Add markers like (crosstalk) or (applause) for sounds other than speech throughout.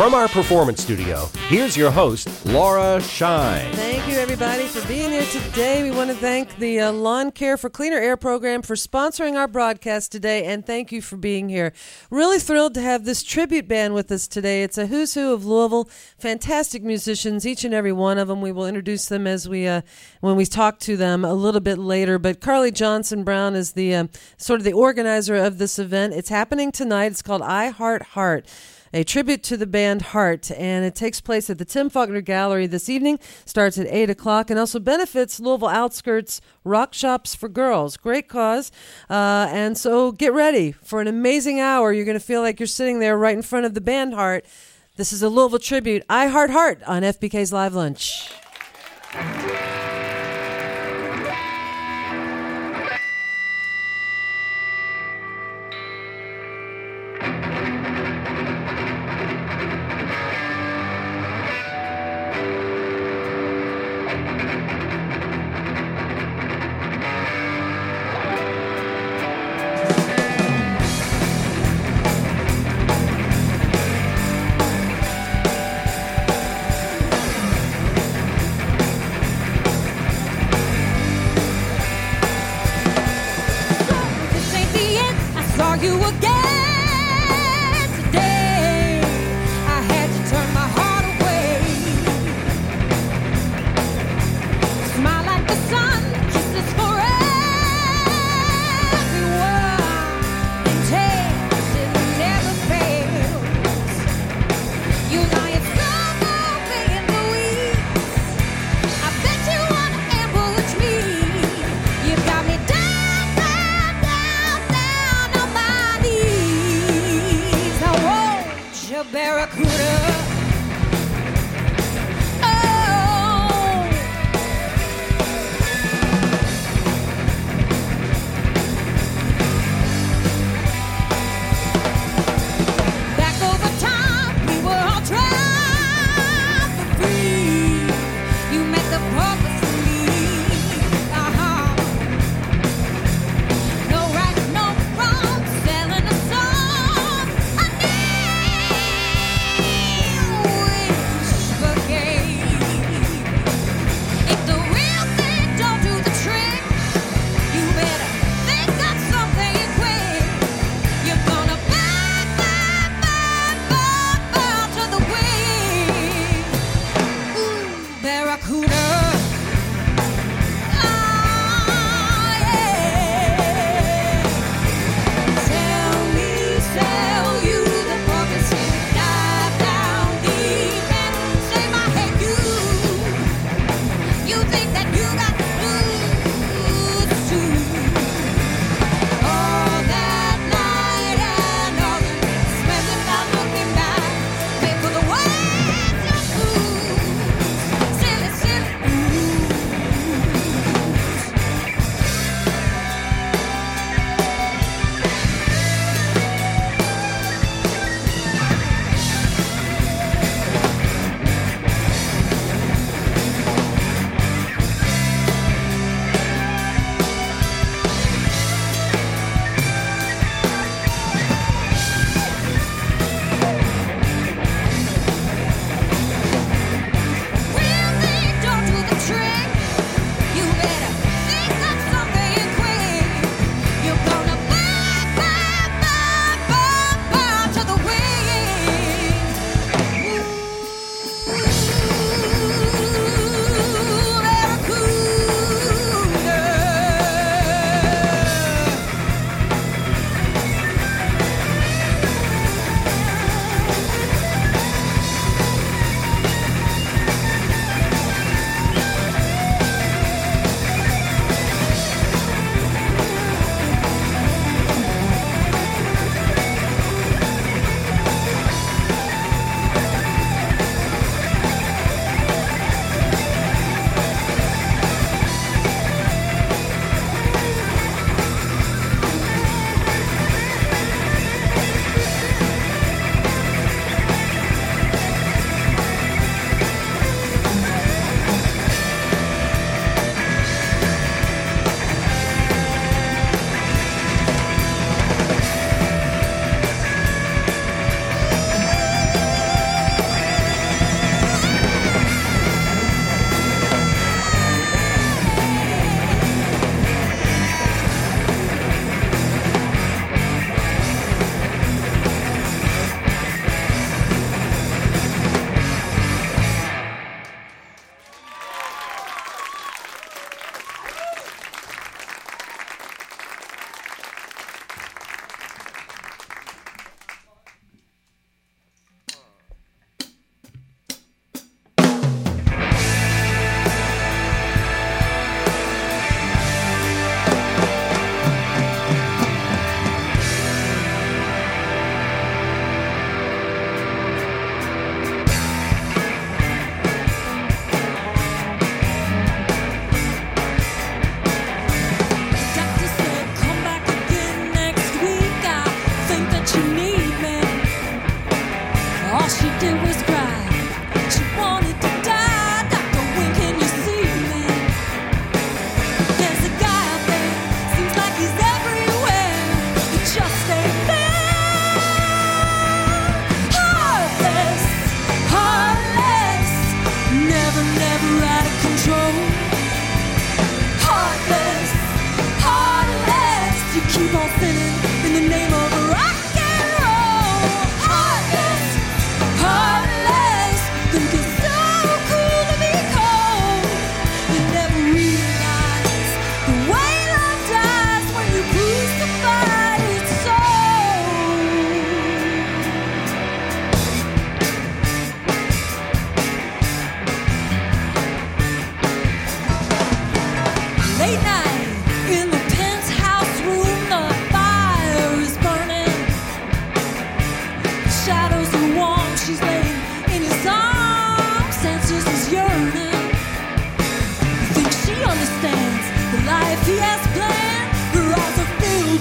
from our performance studio, here's your host, Laura Shine. Thank you, everybody, for being here today. We want to thank the uh, Lawn Care for Cleaner Air program for sponsoring our broadcast today, and thank you for being here. Really thrilled to have this tribute band with us today. It's a who's who of Louisville, fantastic musicians, each and every one of them. We will introduce them as we uh, when we talk to them a little bit later. But Carly Johnson Brown is the uh, sort of the organizer of this event. It's happening tonight. It's called I Heart Heart a tribute to the band Heart, and it takes place at the Tim Faulkner Gallery this evening. Starts at eight o'clock, and also benefits Louisville Outskirts Rock Shops for Girls. Great cause, uh, and so get ready for an amazing hour. You're going to feel like you're sitting there right in front of the band Heart. This is a Louisville tribute. I Heart Heart on WFPK's Live Lunch. you again.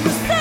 You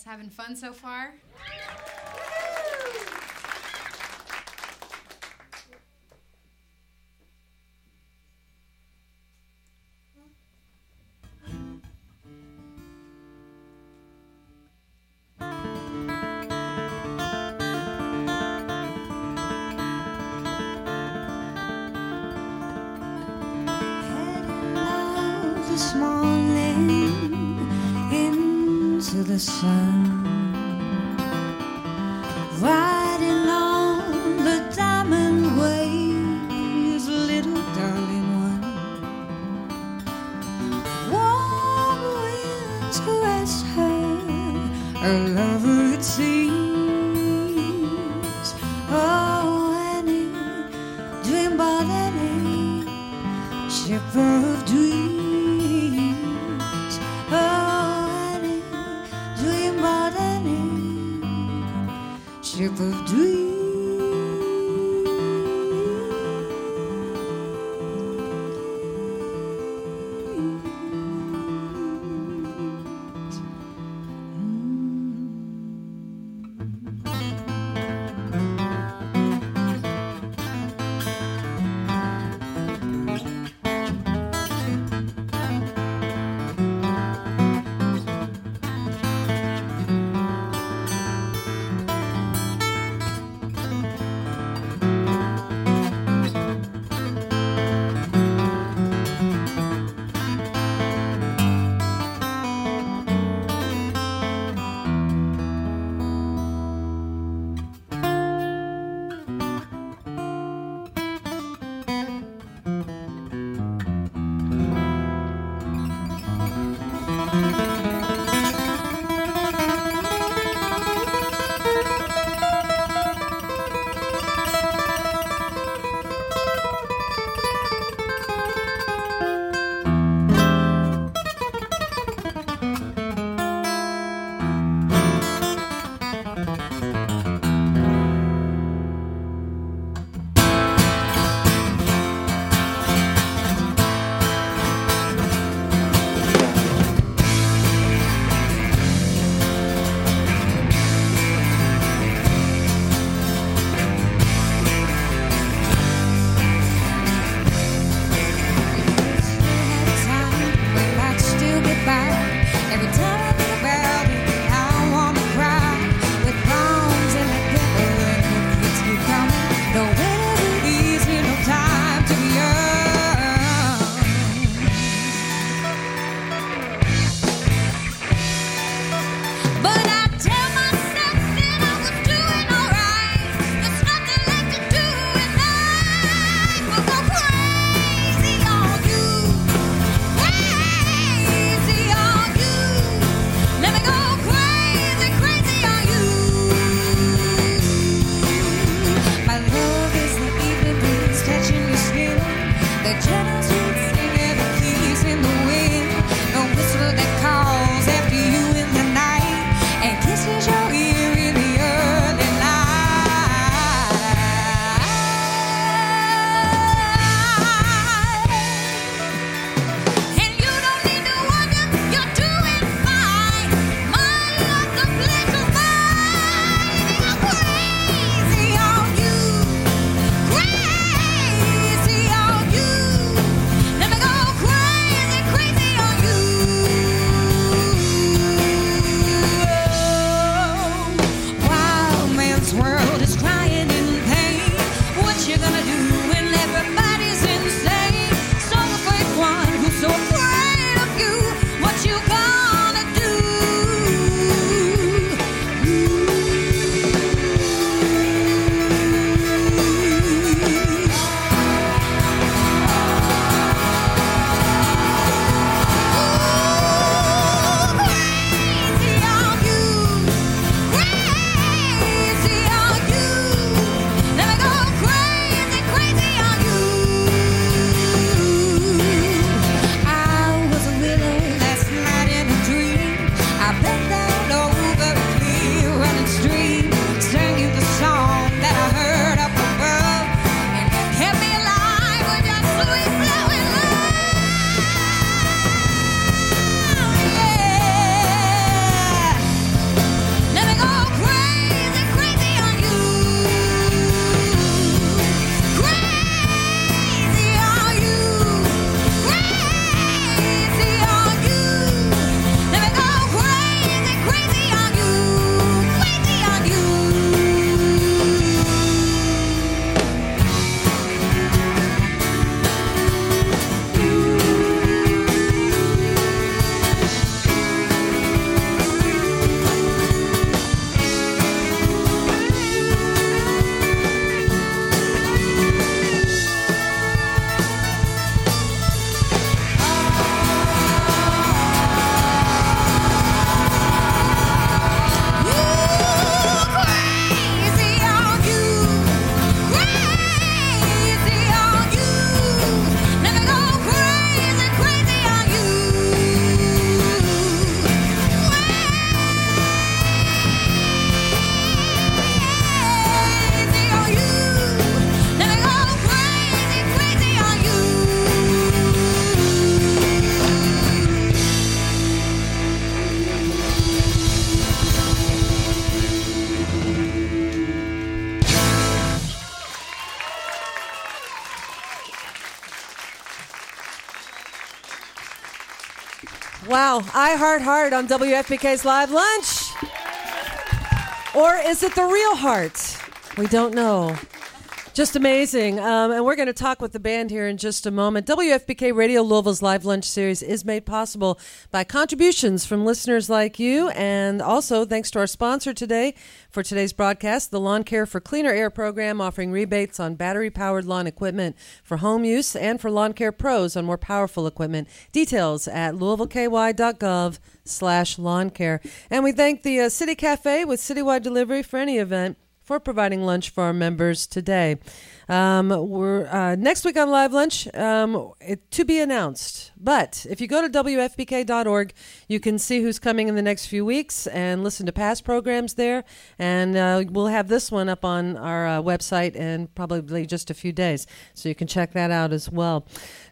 guys having fun so far? Annie ship of dreams. Oh, dream about Annie, ship of dreams. Heart Heart on WFPK's Live Lunch. Or is it the real heart? We don't know. Just amazing. Um, and we're going to talk with the band here in just a moment. WFPK Radio Louisville's Live Lunch series is made possible by contributions from listeners like you, and also thanks to our sponsor today for today's broadcast, the Lawn Care for Cleaner Air program, offering rebates on battery powered lawn equipment for home use and for lawn care pros on more powerful equipment. Details at louisvilleky.gov slash lawn care. And we thank the uh, City Cafe with citywide delivery for any event for providing lunch for our members today. Um, we're uh, next week on Live Lunch um, it, to be announced. But if you go to wfpk.org, you can see who's coming in the next few weeks and listen to past programs there. And uh, we'll have this one up on our uh, website in probably just a few days, so you can check that out as well.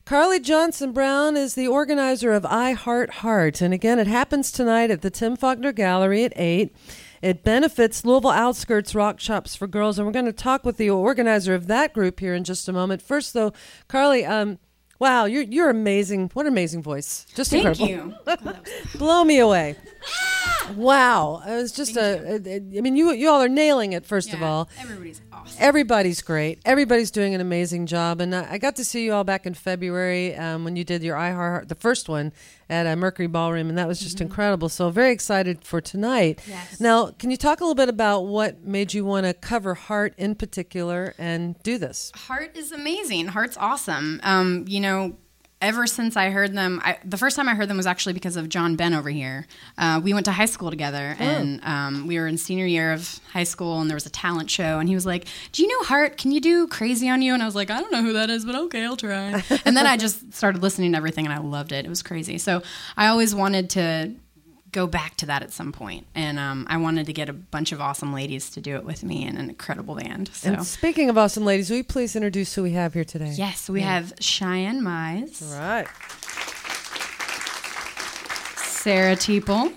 Carly Johnson Brown is the organizer of I Heart Heart, and again, it happens tonight at the Tim Faulkner Gallery at eight. It benefits Louisville Outskirts Rock Shops for Girls, and we're going to talk with the organizer of that group here in just a moment. First, though, Carly, um, wow, you're you're amazing. What an amazing voice! Just Thank incredible. you. (laughs) Blow me away. (gasps) Wow, it was just a. it- it- mean, you you all are nailing it. First of Yeah, all, everybody's awesome. Everybody's great. Everybody's doing an amazing job, and I I got to see you all back in February um, when you did your iHeart, the first one at uh, Mercury Ballroom, and that was just incredible. So very excited for tonight. Yes. Now, can you talk a little bit about what made you want to cover Heart in particular and do this? Heart is amazing. Heart's awesome. Um, you know, ever since I heard them, I, the first time I heard them was actually because of John Ben over here. Uh, we went to high school together, and um, we were in senior year of high school, and there was a talent show, and he was like, "Do you know Heart? Can you do Crazy on You?" And I was like, "I don't know who that is, but okay, I'll try." (laughs) and then I just started listening to everything, and I loved it. It was crazy. So I always wanted to go back to that at some point, and um, I wanted to get a bunch of awesome ladies to do it with me and an incredible band. So. And speaking of awesome ladies, will you please introduce who we have here today? Yes, we have Cheyenne Mize, All right. Sarah Teeple,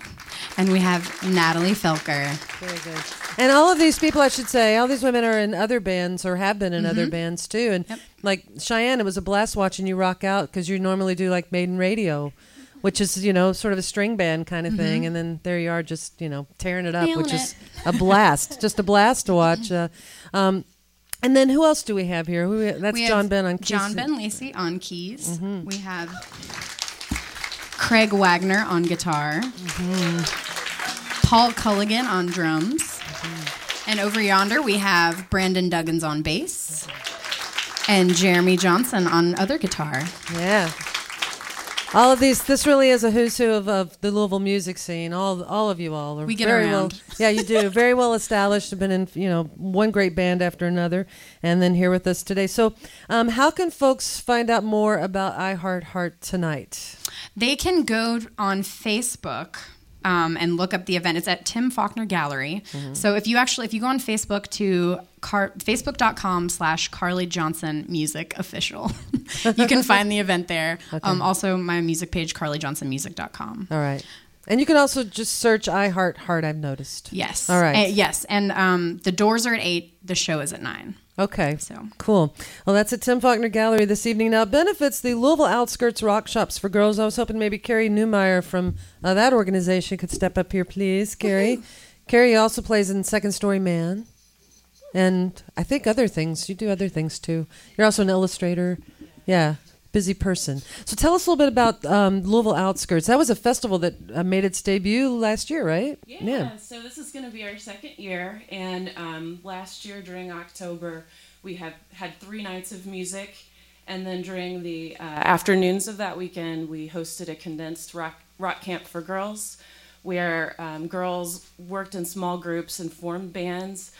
and we have Natalie Felker. Very good. And all of these people, I should say, all these women are in other bands or have been in other bands too. And Yep. like Cheyenne, it was a blast watching you rock out because you normally do like Maiden Radio, which is you know sort of a string band kind of thing. And then there you are, just you know tearing it up, Nailing which is a blast, (laughs) just a blast to watch. Uh, um, and then who else do we have here? Who that's We John Ben on keys. John Ben Lacey on keys. We have Craig Wagner on guitar. Paul Culligan on drums. And over yonder we have Brandon Duggins on bass. And Jeremy Johnson on other guitar. Yeah. All of these, this really is a who's who of, of the Louisville music scene. All, all of you all are We get very around. well. (laughs) Yeah, you do. (laughs) very well established. Have been in, you know, one great band after another, and then here with us today. So, um, how can folks find out more about I Heart Heart tonight? They can go on Facebook um, and look up the event. It's at Tim Faulkner Gallery. So if you actually, if you go on Facebook to car, facebook.com slash Carly Johnson Music Official, (laughs) you can (laughs) find the event there. Um, also, my music page, carlyjohnsonmusic.com. All right, and you can also just search I Heart Heart. I've noticed. Yes. All right. Uh, yes. And um, the doors are at 8. The show is at 9. Okay. So Cool. Well, that's at Tim Faulkner Gallery this evening. Now, benefits the Louisville Outskirts Rock Shops for Girls. I was hoping maybe Carrie Newmeyer from uh, that organization could step up here, please. Carrie. Carrie also plays in Second Story Man. And I think other things. You do other things too. You're also an illustrator. Yeah. Busy person. So tell us a little bit about um, Louisville Outskirts. That was a festival that uh, made its debut last year, right? Yeah, so this is going to be our second year, and um, last year during October, we have had three nights of music, and then during the uh, afternoons of that weekend, we hosted a condensed rock rock camp for girls, where um, girls worked in small groups and formed bands.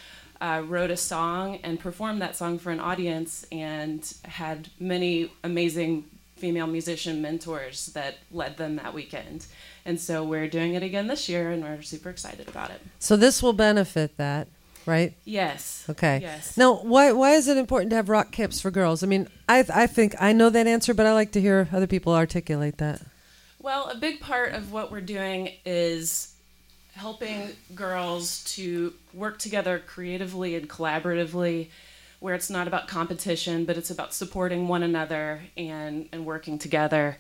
Uh, wrote a song and performed that song for an audience, and had many amazing female musician mentors that led them that weekend. And so we're doing it again this year, and we're super excited about it. So this will benefit that, right? Yes. Okay. Yes. Now, why why is it important to have rock camps for girls? I mean, I I think I know that answer, but I like to hear other people articulate that. Well, a big part of what we're doing is helping girls to work together creatively and collaboratively, where it's not about competition, but it's about supporting one another and, and working together.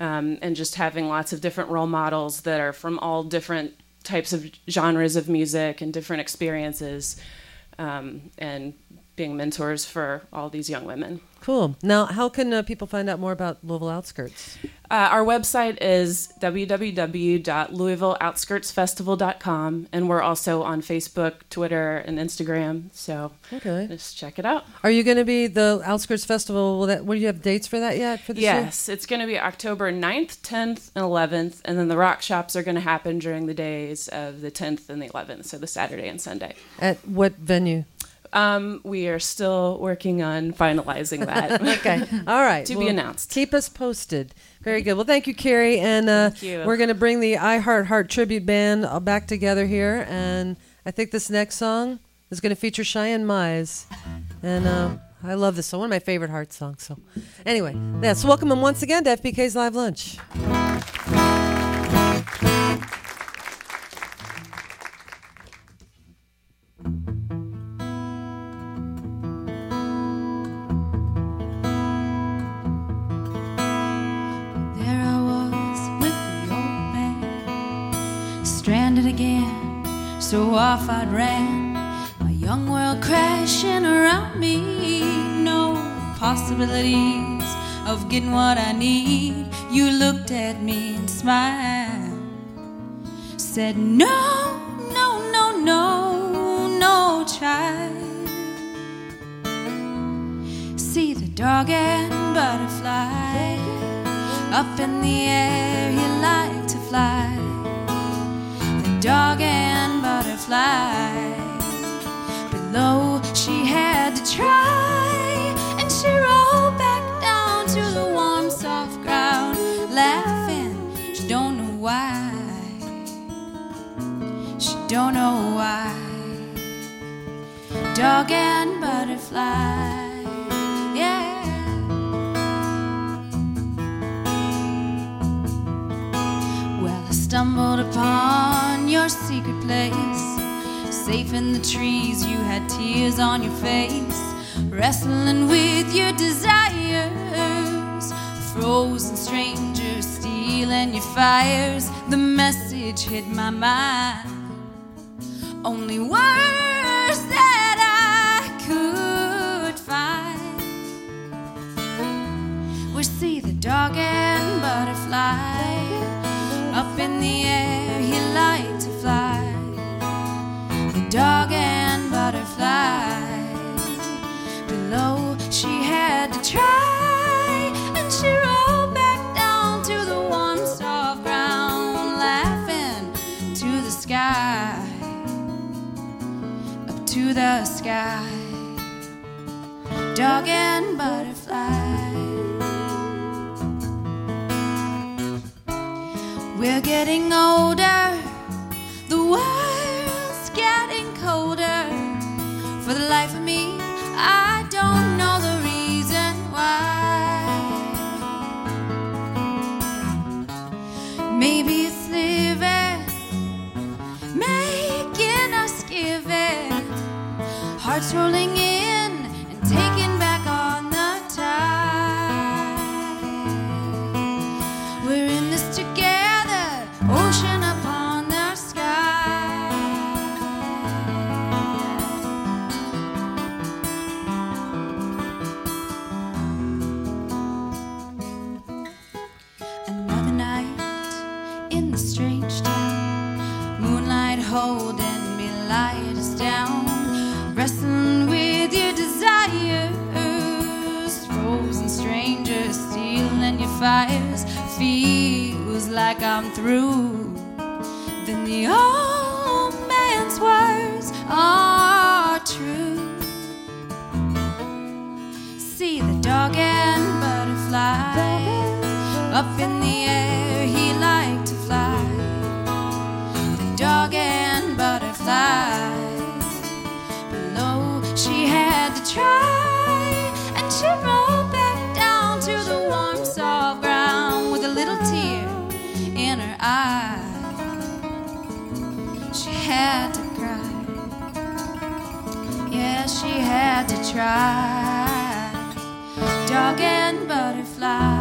um, and just having lots of different role models that are from all different types of genres of music and different experiences, um, and being mentors for all these young women. Cool. Now, how can uh, people find out more about Louisville Outskirts? Uh, our website is www.louisvilleoutskirtsfestival.com, and we're also on Facebook, Twitter, and Instagram. So Okay. just check it out. Are you going to be the Outskirts Festival? Will that? Will you have dates for that yet? For this year? Yes, it's going to be October 9th, 10th, and 11th, and then the rock shops are going to happen during the days of the 10th and the 11th, so the Saturday and Sunday. At what venue? Um, we are still working on finalizing that. (laughs) Okay. All right. To be announced. Keep us posted. Very good. Well, thank you, Carrie. And uh, Thank you. we're going to bring the I Heart Heart tribute band uh, back together here. And I think this next song is going to feature Cheyenne Mize. And uh, I love this song. One of my favorite heart songs. So, anyway, yes, welcome them once again to WFPK's Live Lunch. Off I'd ran, my young world crashing around me. No possibilities of getting what I need. You looked at me and smiled, said, No, no, no, no, no, child. See the dog and butterfly up in the air, he liked to fly. The dog and butterfly. Below, she had to try, and she rolled back down to the warm, soft ground, laughing. She don't know why. She don't know why. Dog and butterfly. Yeah. Well, I stumbled upon your secret place. Safe in the trees, you had tears on your face. Wrestling with your desires. Frozen strangers stealing your fires. The message hit my mind. Only words that I could find we see the dog and butterfly the sky. Dog and butterfly. We're getting older, the world's getting colder. For the life of me, through. Then the old man's words are true. See the dog and butterfly up in the air. He liked to fly. The dog and butterfly below. She had to try, Dog and butterfly.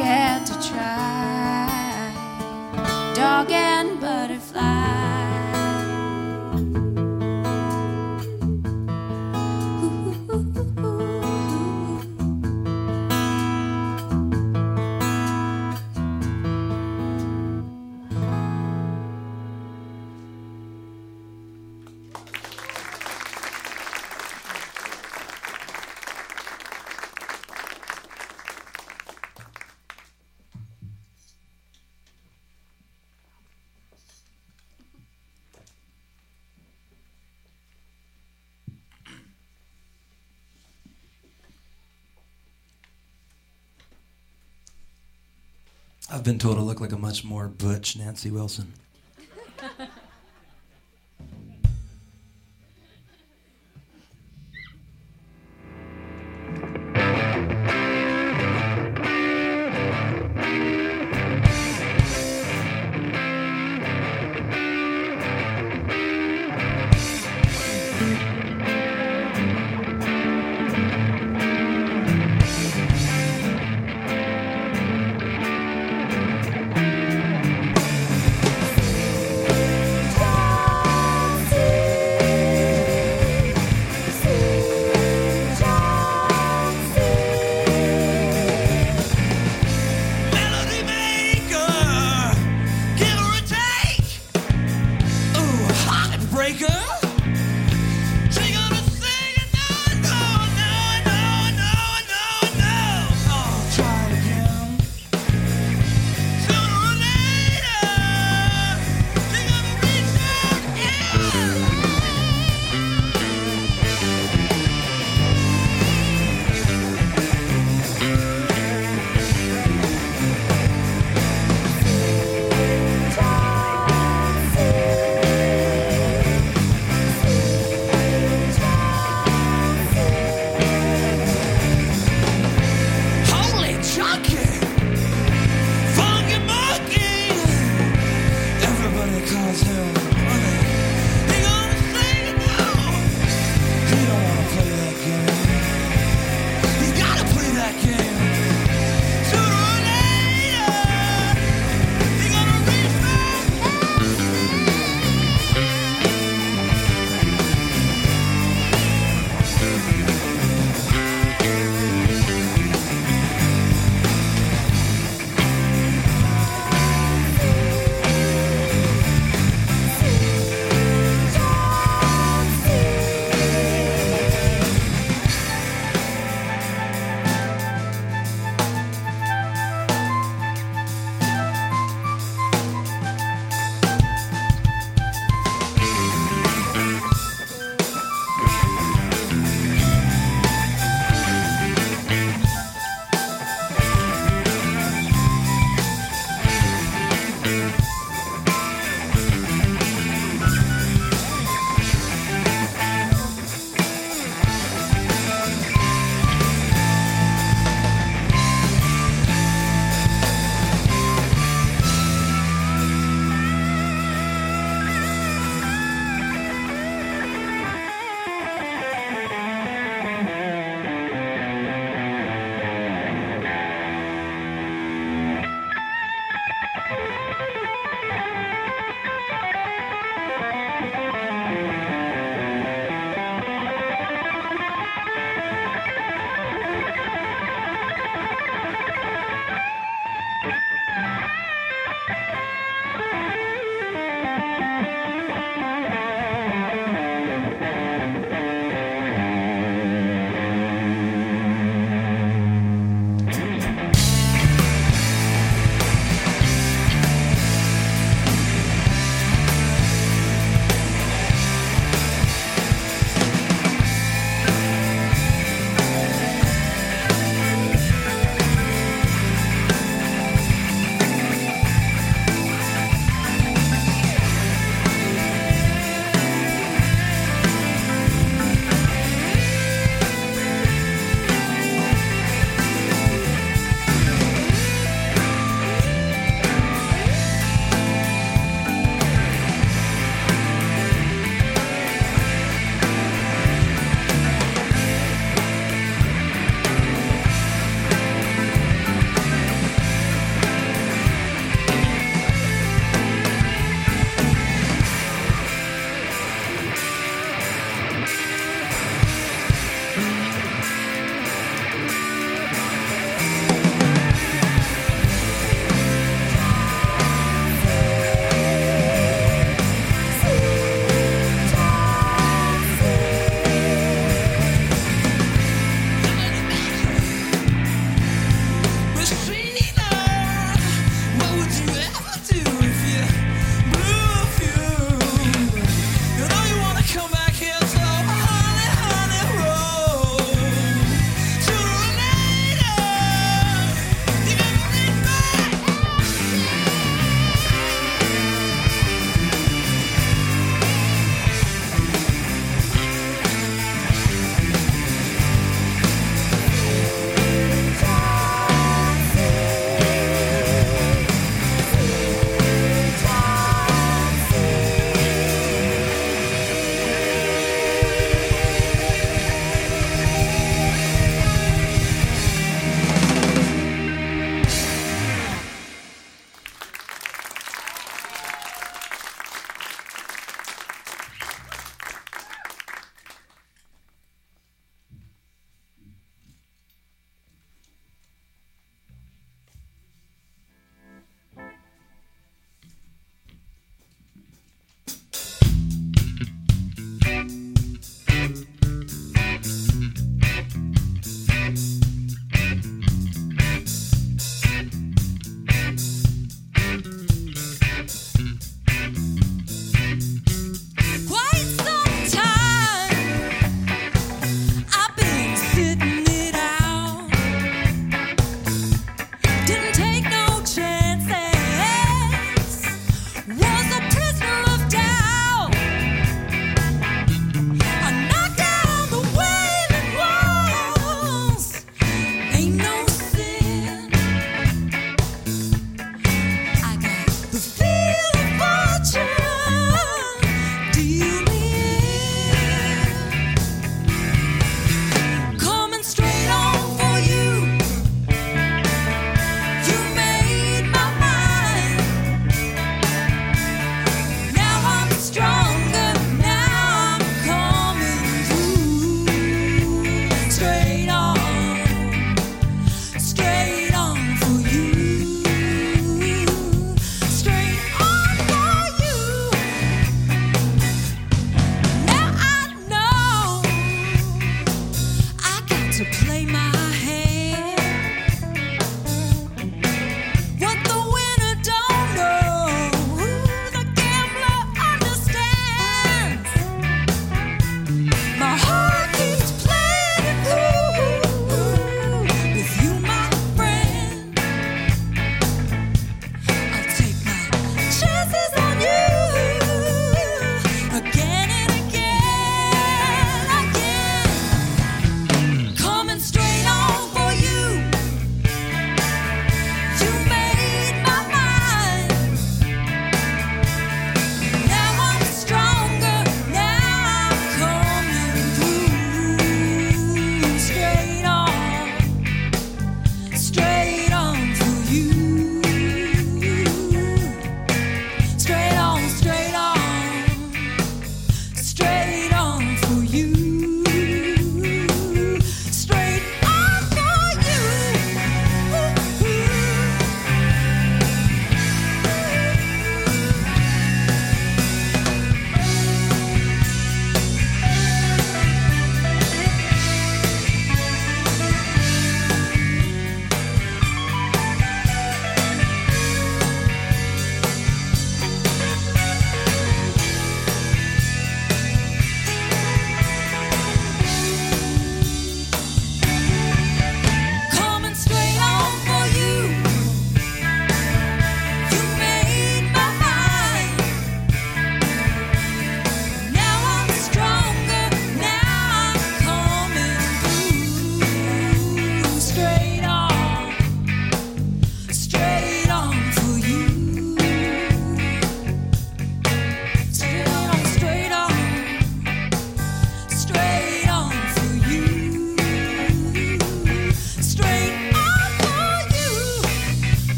Had to try. Dog and butterfly. I've been told I look like a much more butch Nancy Wilson.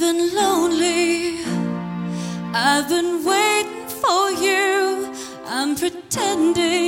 I've been lonely, I've been waiting for you, I'm pretending.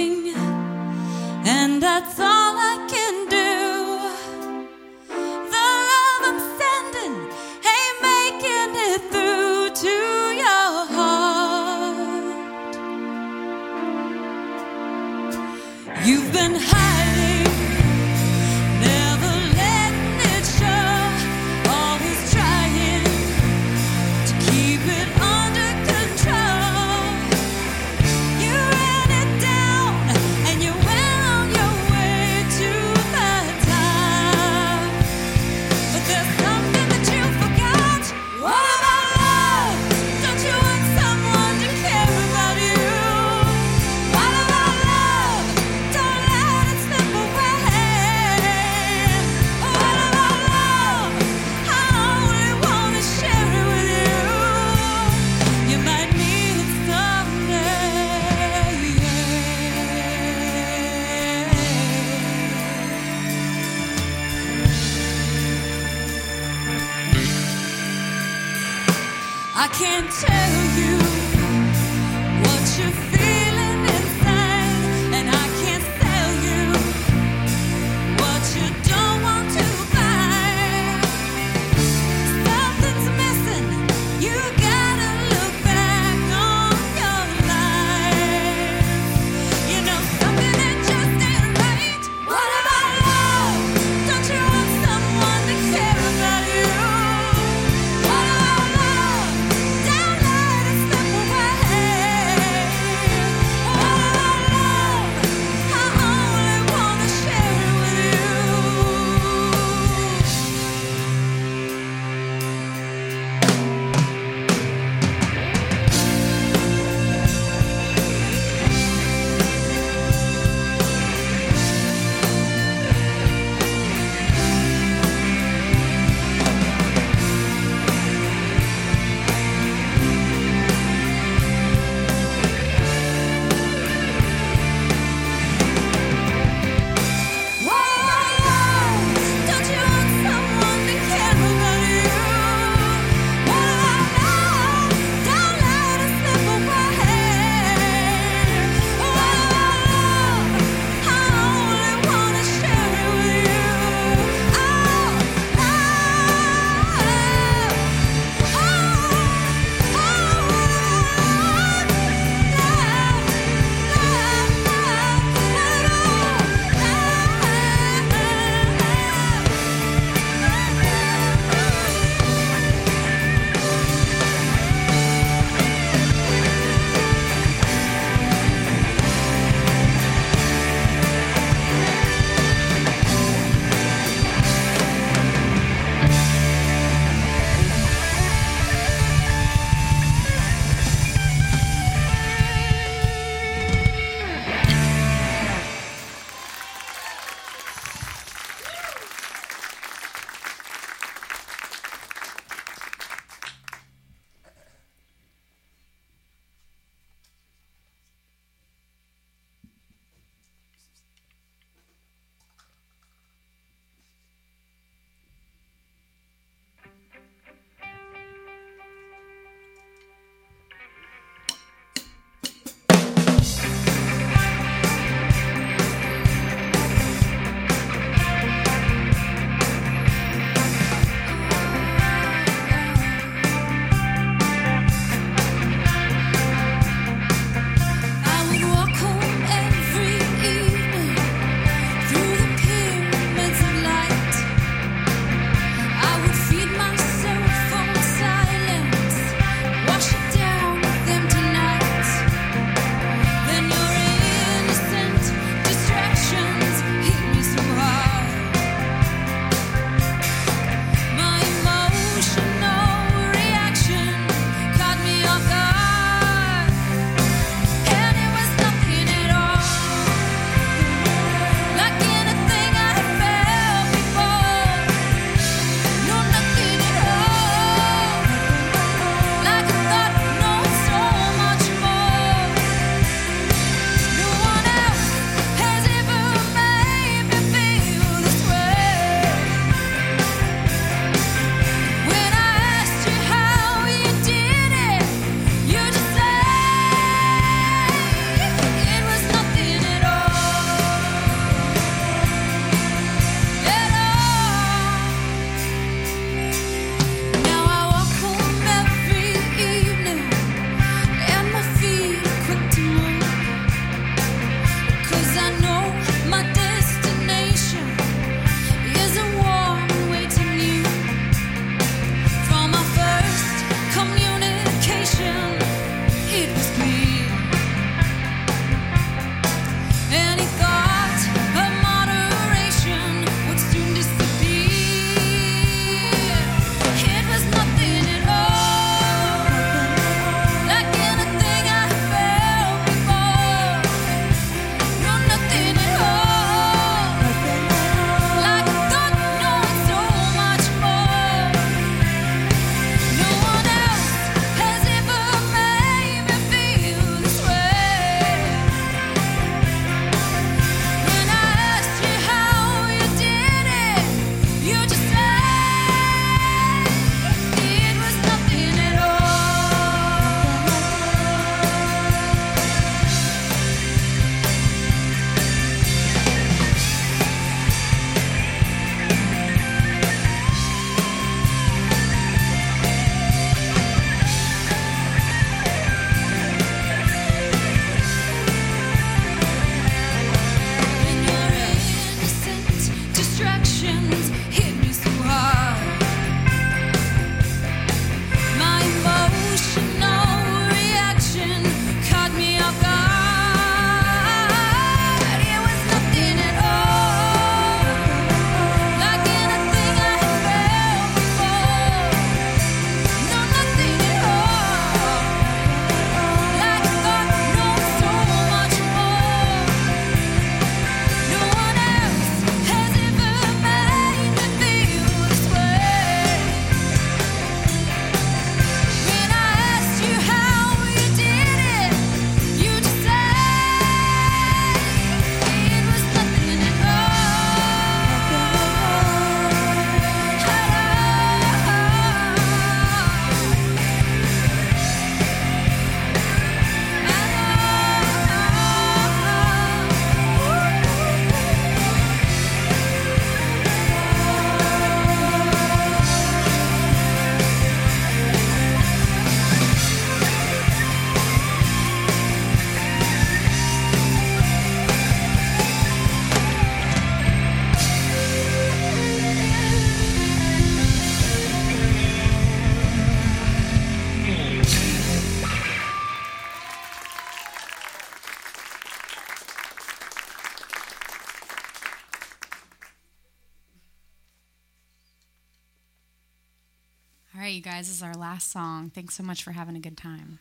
guys, this is our last song. Thanks so much for having a good time.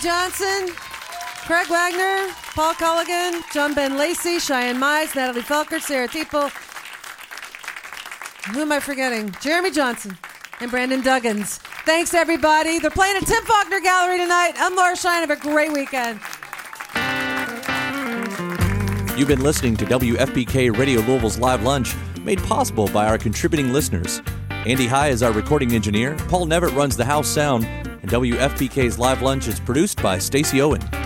Johnson, Craig Wagner, Paul Culligan, John Ben Lacey, Cheyenne Mize, Natalie Felker, Sarah Teeple. Who am I forgetting? Jeremy Johnson and Brandon Duggins. Thanks, everybody. They're playing at Tim Faulkner Gallery tonight. I'm Laura Shine. Have a great weekend. You've been listening to WFPK Radio Louisville's Live Lunch, made possible by our contributing listeners. Andy High is our recording engineer. Paul Nevitt runs the house sound. And WFPK's Live Lunch is produced by Stacy Owen.